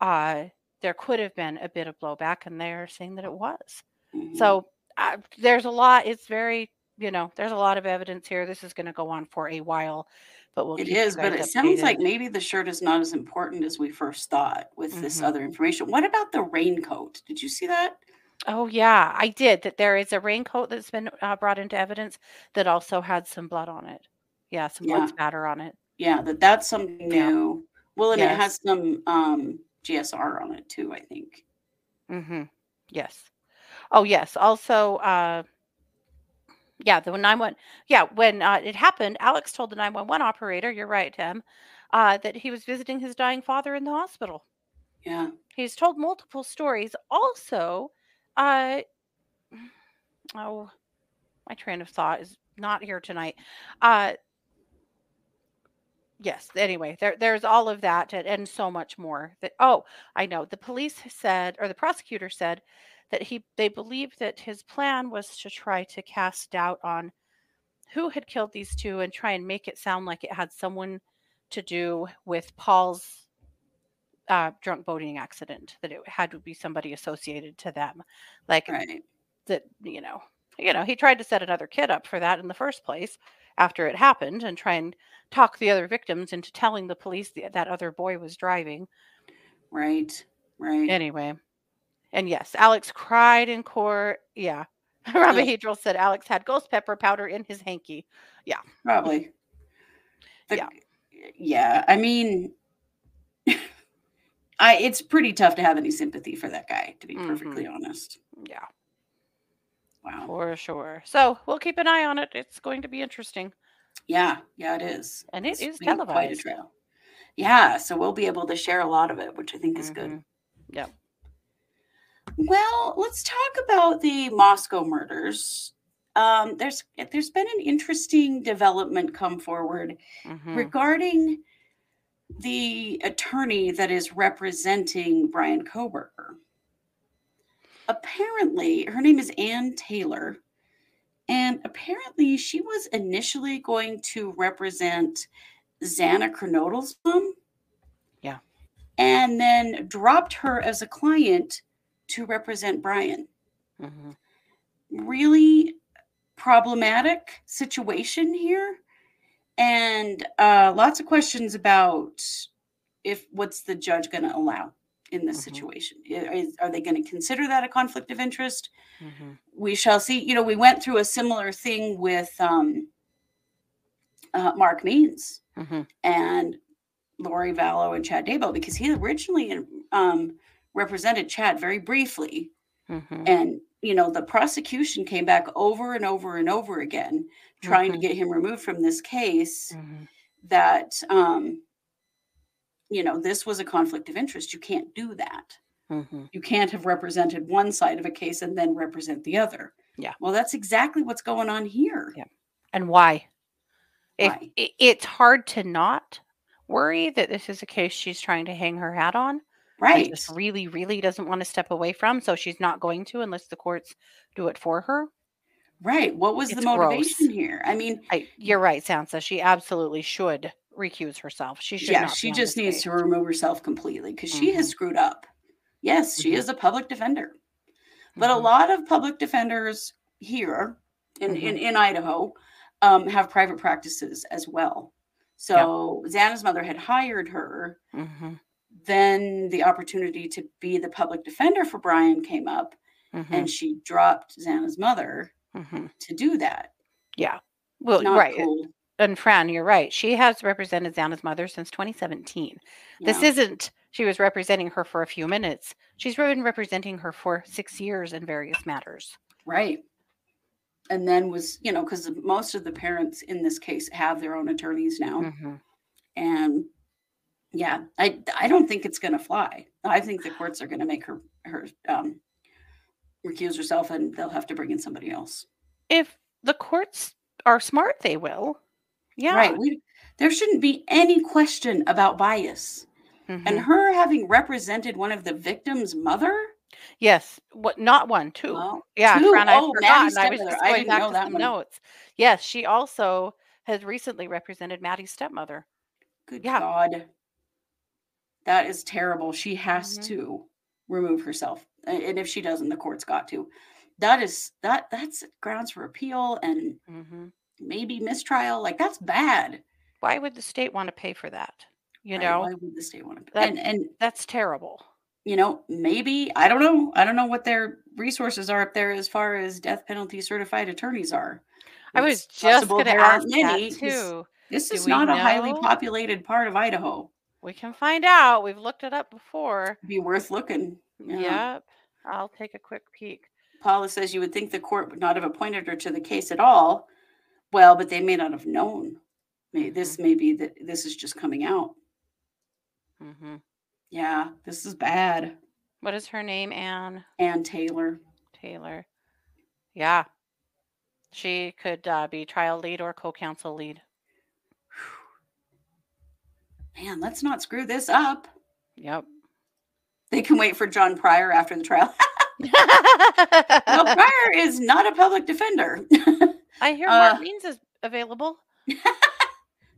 uh, there could have been a bit of blowback, and they're saying that it was. Mhm. So uh, there's a lot. It's very, you know, there's a lot of evidence here. This is going to go on for a while, but we'll. it is, but it sounds like maybe the shirt is not as important as we first thought with this Mhm. other information. What about the raincoat? Did you see that? Oh yeah, I did. That there is a raincoat that's been uh, brought into evidence that also had some blood on it. Yeah, some blood Yeah. spatter on it. Yeah, that that's something Yeah. new. Well, and it Yes. has some um GSR on it too, I think. Mm-hmm. Yes. Oh, yes. Also, uh, yeah, the nine one. Yeah, when uh, it happened, Alex told the nine one one operator. You're right, Tim. Uh, that he was visiting his dying father in the hospital. Yeah. He's told multiple stories. Also, uh, oh, my train of thought is not here tonight. Uh, yes. Anyway, there, there's all of that and, and so much more. That oh, I know. The police said, or the prosecutor said, that he they believed that his plan was to try to cast doubt on who had killed these two and try and make it sound like it had someone to do with Paul's uh, drunk boating accident that it had to be somebody associated to them like Right. that you know you know he tried to set another kid up for that in the first place after it happened and try and talk the other victims into telling the police that that other boy was driving Right. Right. anyway and yes alex cried in court yeah [LAUGHS] Rabbi Hedril said alex had ghost pepper powder in his hanky Yeah. Probably. The- Yeah. Yeah. I mean, I it's pretty tough to have any sympathy for that guy, to be perfectly honest. yeah Wow. for sure so we'll keep an eye on it it's going to be interesting Yeah. Yeah, it is. and it It's is been Quite a trail. Yeah. So we'll be able to share a lot of it, which I think is good. Mhm. Yep. Well, let's talk about the Moscow murders. Um, there's there's been an interesting development come forward Mhm. regarding the attorney that is representing Brian Kohberger. Apparently, her name is Anne Taylor, and apparently she was initially going to represent Xana Kernodle's mom. Yeah. And then dropped her as a client to represent Brian. Mhm. Really problematic situation here and uh, lots of questions about if what's the judge going to allow in this Mhm. situation is- are they going to consider that a conflict of interest Mhm. we shall see you know we went through a similar thing with um, uh, mark means Mhm. and lori vallow and chad Daybell because he originally um, represented chad very briefly Mhm. and you know the prosecution came back over and over and over again trying Mhm. to get him removed from this case Mhm. that um you know this was a conflict of interest you can't do that Mhm. you can't have represented one side of a case and then represent the other Yeah. well that's exactly what's going on here Yeah. and why? Why? it's hard to not worry that this is a case she's trying to hang her hat on, right just really, really doesn't want to step away from, so she's not going to unless the courts do it for her. Right what was the It's gross. motivation here i mean I, you're right, Sansa. She absolutely should recuse herself. She should. yeah she just needs to remove herself completely because she has Mhm. screwed up yes she Mhm. is a public defender but a Mhm. lot of public defenders here in, in, Mm-hmm. in Idaho um, have private practices as well. So Xana's mother had hired her. Mhm. Then the opportunity to be the public defender for Brian came up, and she dropped Xana's mother Mhm. to do that. Yeah. Well, right. cool. And Fran, you're right. She has represented Xana's mother since 2017. This isn't she was representing her for a few minutes. She's been representing her for six years in various matters. right. And then was you know because most of the parents in this case have their own attorneys now. Mhm. and yeah i i don't think it's going to fly i think the courts are going to make her her um recuse herself and they'll have to bring in somebody else If the courts are smart, they will. Yeah. right we, there shouldn't be any question about bias Mhm. and her having represented one of the victims mother yes, what not one, two. well, yeah, two? Fran, I Oh, forgot. Maddie's and I was just I going didn't back know to that some one. notes. Yes, she also has recently represented Maddie's stepmother. good yeah. god that is terrible she has Mhm. to remove herself and if she doesn't the court's got to. That is that that's grounds for appeal and hmm maybe mistrial like that's bad. Why would the state want to pay for that? You Right, know, why would the state want to That- and and that's terrible. you know maybe i don't know i don't know what their resources are up there as far as death penalty certified attorneys are. I was just going to ask many, that too. this is not a highly populated part of idaho We can find out. We've looked it up before. be worth looking yeah. Yep. I'll take a quick peek. paula says you would think the court would not have appointed her to the case at all well but they may not have known May this Mm-hmm. may be that this is just coming out hmm yeah this is bad What is her name? Anne Anne taylor Taylor. Yeah. She could uh, be trial lead or co counsel lead. Man let's not screw this up Yep. they can wait for john Prior after the trial [LAUGHS] well [LAUGHS] Prior is not a public defender [LAUGHS] I hear uh, Mark Means is available.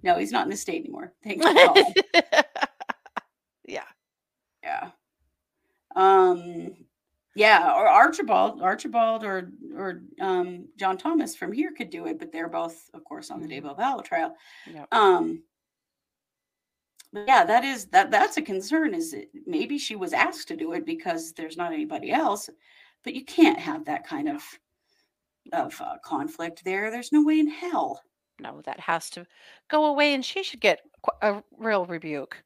no he's not in the state anymore thank you God. yeah. Yeah. Um, yeah, or Archibald, Archibald, or or um, John Thomas from here could do it, but they're both, of course, on the Mhm. Daybell Vallow trial. Yep. Um, but yeah, that is that that's a concern. Is it, maybe she was asked to do it because there's not anybody else, but you can't have that kind of of uh, conflict there. There's no way in hell. No, that has to go away, and she should get a real rebuke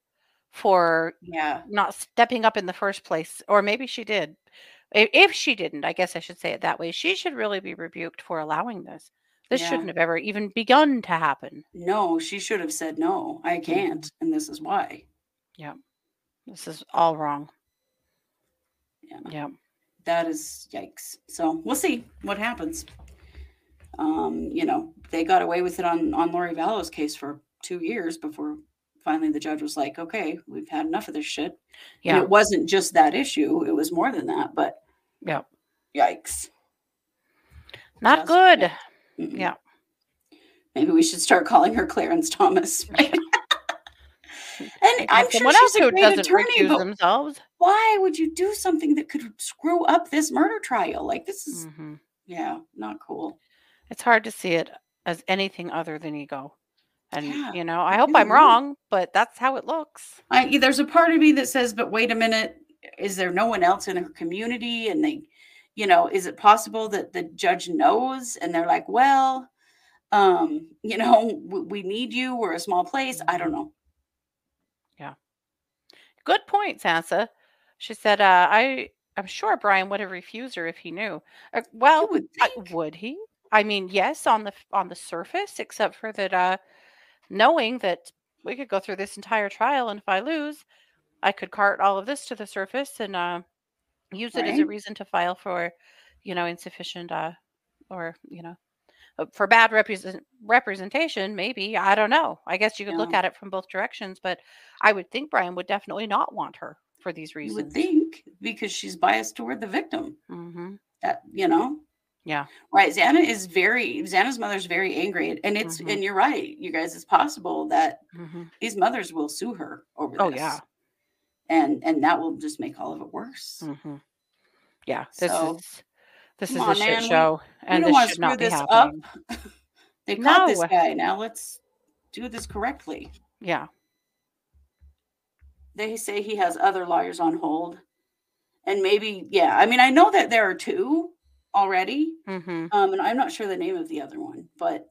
for Yeah, not stepping up in the first place. Or maybe she did. If she didn't, I guess I should say it that way. She should really be rebuked for allowing this. This Yeah. shouldn't have ever even begun to happen. no, she should have said no. I can't, and this is why. Yeah. This is all wrong. Yeah. Yeah. that is yikes. So we'll see what happens. Um, you know, they got away with it on on Lori Vallow's case for two years before finally the judge was like, "Okay, we've had enough of this shit." And Yeah. it wasn't just that issue; it was more than that. But Yeah. yikes, Not good. Mm-mm. Yeah. maybe we should start calling her Clarence Thomas. [LAUGHS] Right? and Maybe I'm sure else she's a great attorney, but themselves. why would you do something that could screw up this murder trial? Like this is, hmm yeah, not cool. It's hard to see it as anything other than ego. And Yeah, you know, I hope I'm wrong, but that's how it looks. I there's a part of me that says, but wait a minute, is there no one else in her community? And they, you know, is it possible that the judge knows and they're like, well, um, you know, [LAUGHS] we, we need you. We're a small place. I don't know. Yeah. Good point, Sansa. She said, uh, I I'm sure Brian would have refused her if he knew. Uh, well, would think. would he? I mean, yes, on the on the surface, except for that uh knowing that we could go through this entire trial and if I lose, I could cart all of this to the surface and uh use it as a reason to file for, you know, insufficient uh or, you know, uh, for bad represent representation, maybe. I don't know. I guess you could look at it from both directions, but I would think Brian would definitely not want her for these reasons. You would think because she's biased toward the victim. hmm That you know, Yeah. right? Xana is very Xana's mother's very angry, and it's Mhm. and you're right, you guys. It's possible that hmm these mothers will sue her over Oh, this. yeah. And and that will just make all of it worse. hmm Yeah. This So, is this is on, a shit man, show, we and this should not be this happening. up. [LAUGHS] they caught this guy. Now let's do this correctly. Yeah. They say he has other lawyers on hold, and maybe yeah. I mean, I know that there are two already, hmm um, and I'm not sure the name of the other one, but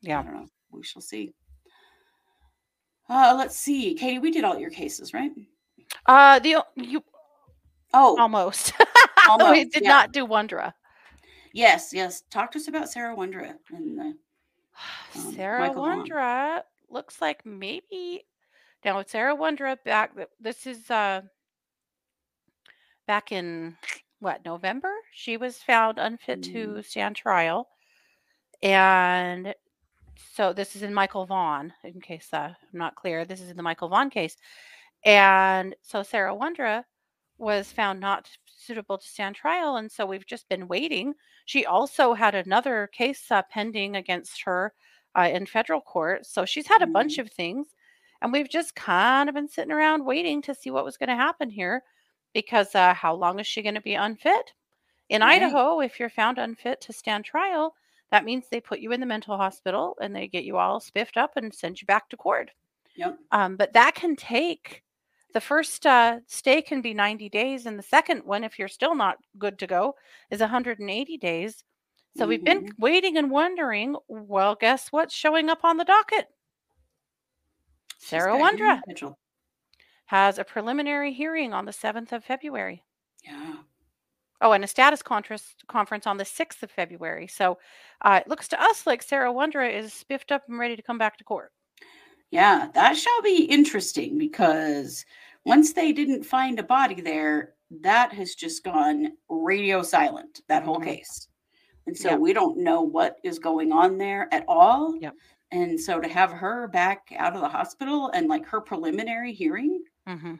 yeah, I don't know. We shall see. Uh, let's see, Katie. We did all your cases, right? Uh, the you Oh, [LAUGHS] almost. we did yeah. not do Wondra. yes, yes. Talk to us about Sarah Wondra and [SIGHS] Um, Sarah Michael. Wondra looks like maybe now with Sarah Wondra back. This is uh back in what November. She was found unfit to stand trial, and so this is in Michael Vaughn. In case uh, I'm not clear, this is in the Michael Vaughn case, and so Sarah Wondra was found not suitable to stand trial, and so we've just been waiting. She also had another case uh, pending against her uh, in federal court. So she's had a bunch of things. And we've just kind of been sitting around waiting to see what was going to happen here because uh, how long is she going to be unfit? In Right. Idaho, if you're found unfit to stand trial, that means they put you in the mental hospital and they get you all spiffed up and send you back to court. Yep. Um, but that can take the first uh, stay can be 90 days, and the second one, if you're still not good to go, is 180 days. So we've been Mm-hmm. waiting and wondering. Well, guess what's showing up on the docket? Sarah Wondra has a preliminary hearing on the 7th of February. Yeah. Oh, and a status conference conference on the 6th of February. So uh, it looks to us like Sarah Wondra is spiffed up and ready to come back to court. Yeah, that shall be interesting because once they didn't find a body there, that has just gone radio silent, that whole Mhm. case. And so Yep. we don't know what is going on there at all. Yep. And so to have her back out of the hospital and like her preliminary hearing, hmm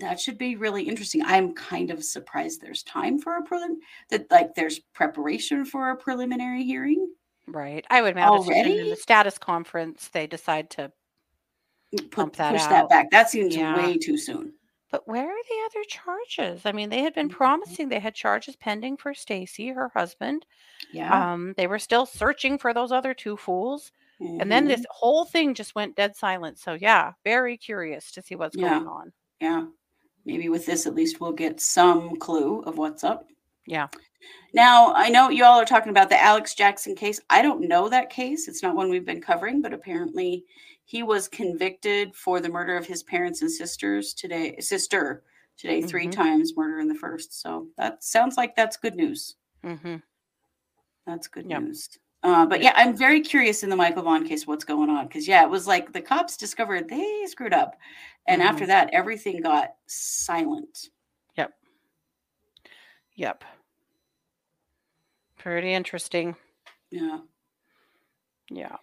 that should be really interesting. I'm kind of surprised there's time for a prelim that like there's preparation for a preliminary hearing. Right. I would imagine in the status conference they decide to Put Pump that push out. that back. That seems Yeah. way too soon. But where are the other charges? I mean, they had been Mhm. promising they had charges pending for Stacy, her husband. Yeah. Um, they were still searching for those other two fools. And then this whole thing just went dead silent. So yeah, very curious to see what's Yeah. going on. Yeah. Maybe with this, at least we'll get some clue of what's up. Yeah. Now, I know you all are talking about the Alex Jackson case. I don't know that case. It's not one we've been covering, but apparently he was convicted for the murder of his parents and sisters today, sister today, three Mhm. times, murder in the first. So that sounds like that's good news. hmm That's good Yep. news. Uh, but yeah, I'm very curious in the Michael Vaughn case what's going on because yeah, it was like the cops discovered they screwed up, and Mm-hmm. after that, everything got silent. Yep. Yep. Pretty interesting. Yeah. Yeah.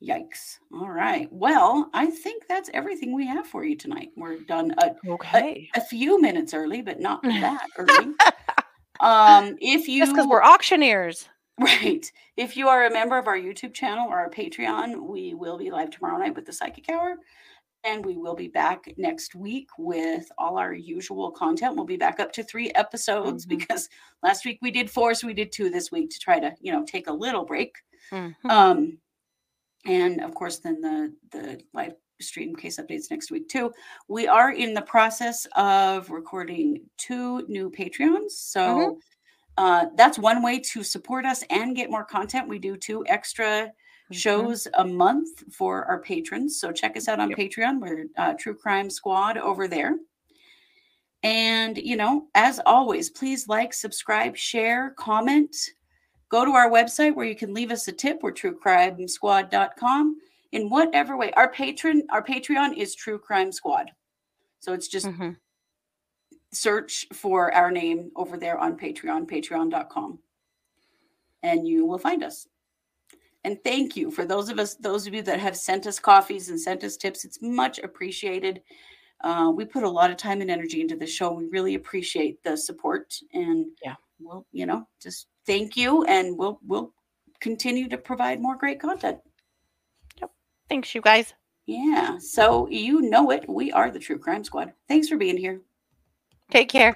Yikes. All right. Well, I think that's everything we have for you tonight. We're done a, Okay. a few minutes early, but not that early. [LAUGHS] Um, if you because we're auctioneers. Right, if you are a member of our YouTube channel or our Patreon, we will be live tomorrow night with the Psychic Hour. And we will be back next week with all our usual content. We'll be back up to three episodes Mhm. because last week we did four, so we did two this week to try to, you know, take a little break. Mhm. Um, and of course, then the the live stream case updates next week too. We are in the process of recording two new Patreons, so uh, that's one way to support us and get more content. We do two extra Mhm. shows a month for our patrons. So check us out on Yep. Patreon. We're uh, True Crime Squad over there. And, you know, as always, please like, subscribe, share, comment. Go to our website where you can leave us a tip. We're truecrimesquad.com. In whatever way, our patron, our Patreon is True Crime Squad. So it's just Mhm. Search for our name over there on Patreon, patreon.com. And you will find us. And thank you for those of us, those of you that have sent us coffees and sent us tips. It's much appreciated. Uh, we put a lot of time and energy into the show. We really appreciate the support. And Yeah. we'll, you know, just thank you. And we'll we'll continue to provide more great content. Yep. Thanks, you guys. Yeah. So you know it. We are the True Crime Squad. Thanks for being here. Take care.